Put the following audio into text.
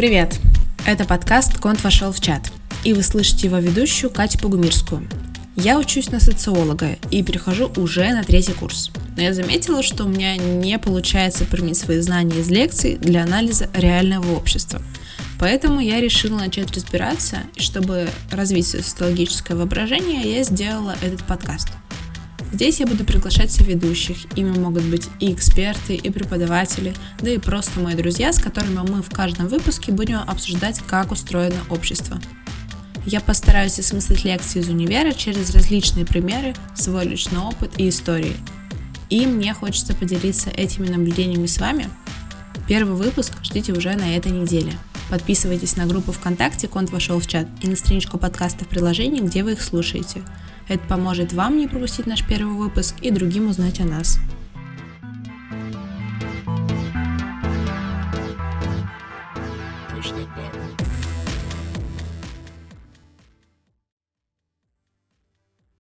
Привет! Это подкаст «Конт вошел в чат», и вы слышите его ведущую Катю Погумирскую. Я учусь на социолога и перехожу уже на третий курс. Но я заметила, что у меня не получается применить свои знания из лекций для анализа реального общества. Поэтому я решила начать разбираться, и чтобы развить социологическое воображение, я сделала этот подкаст – Здесь я буду приглашать соведущих, ими могут быть и эксперты, и преподаватели, да и просто мои друзья, с которыми мы в каждом выпуске будем обсуждать, как устроено общество. Я постараюсь осмыслить лекции из универа через различные примеры, свой личный опыт и истории. И мне хочется поделиться этими наблюдениями с вами. Первый выпуск ждите уже на этой неделе. Подписывайтесь на группу ВКонтакте «Конт вошел в чат» и на страничку подкаста в приложении, где вы их слушаете – это поможет вам не пропустить наш первый выпуск и другим узнать о нас. Push that button.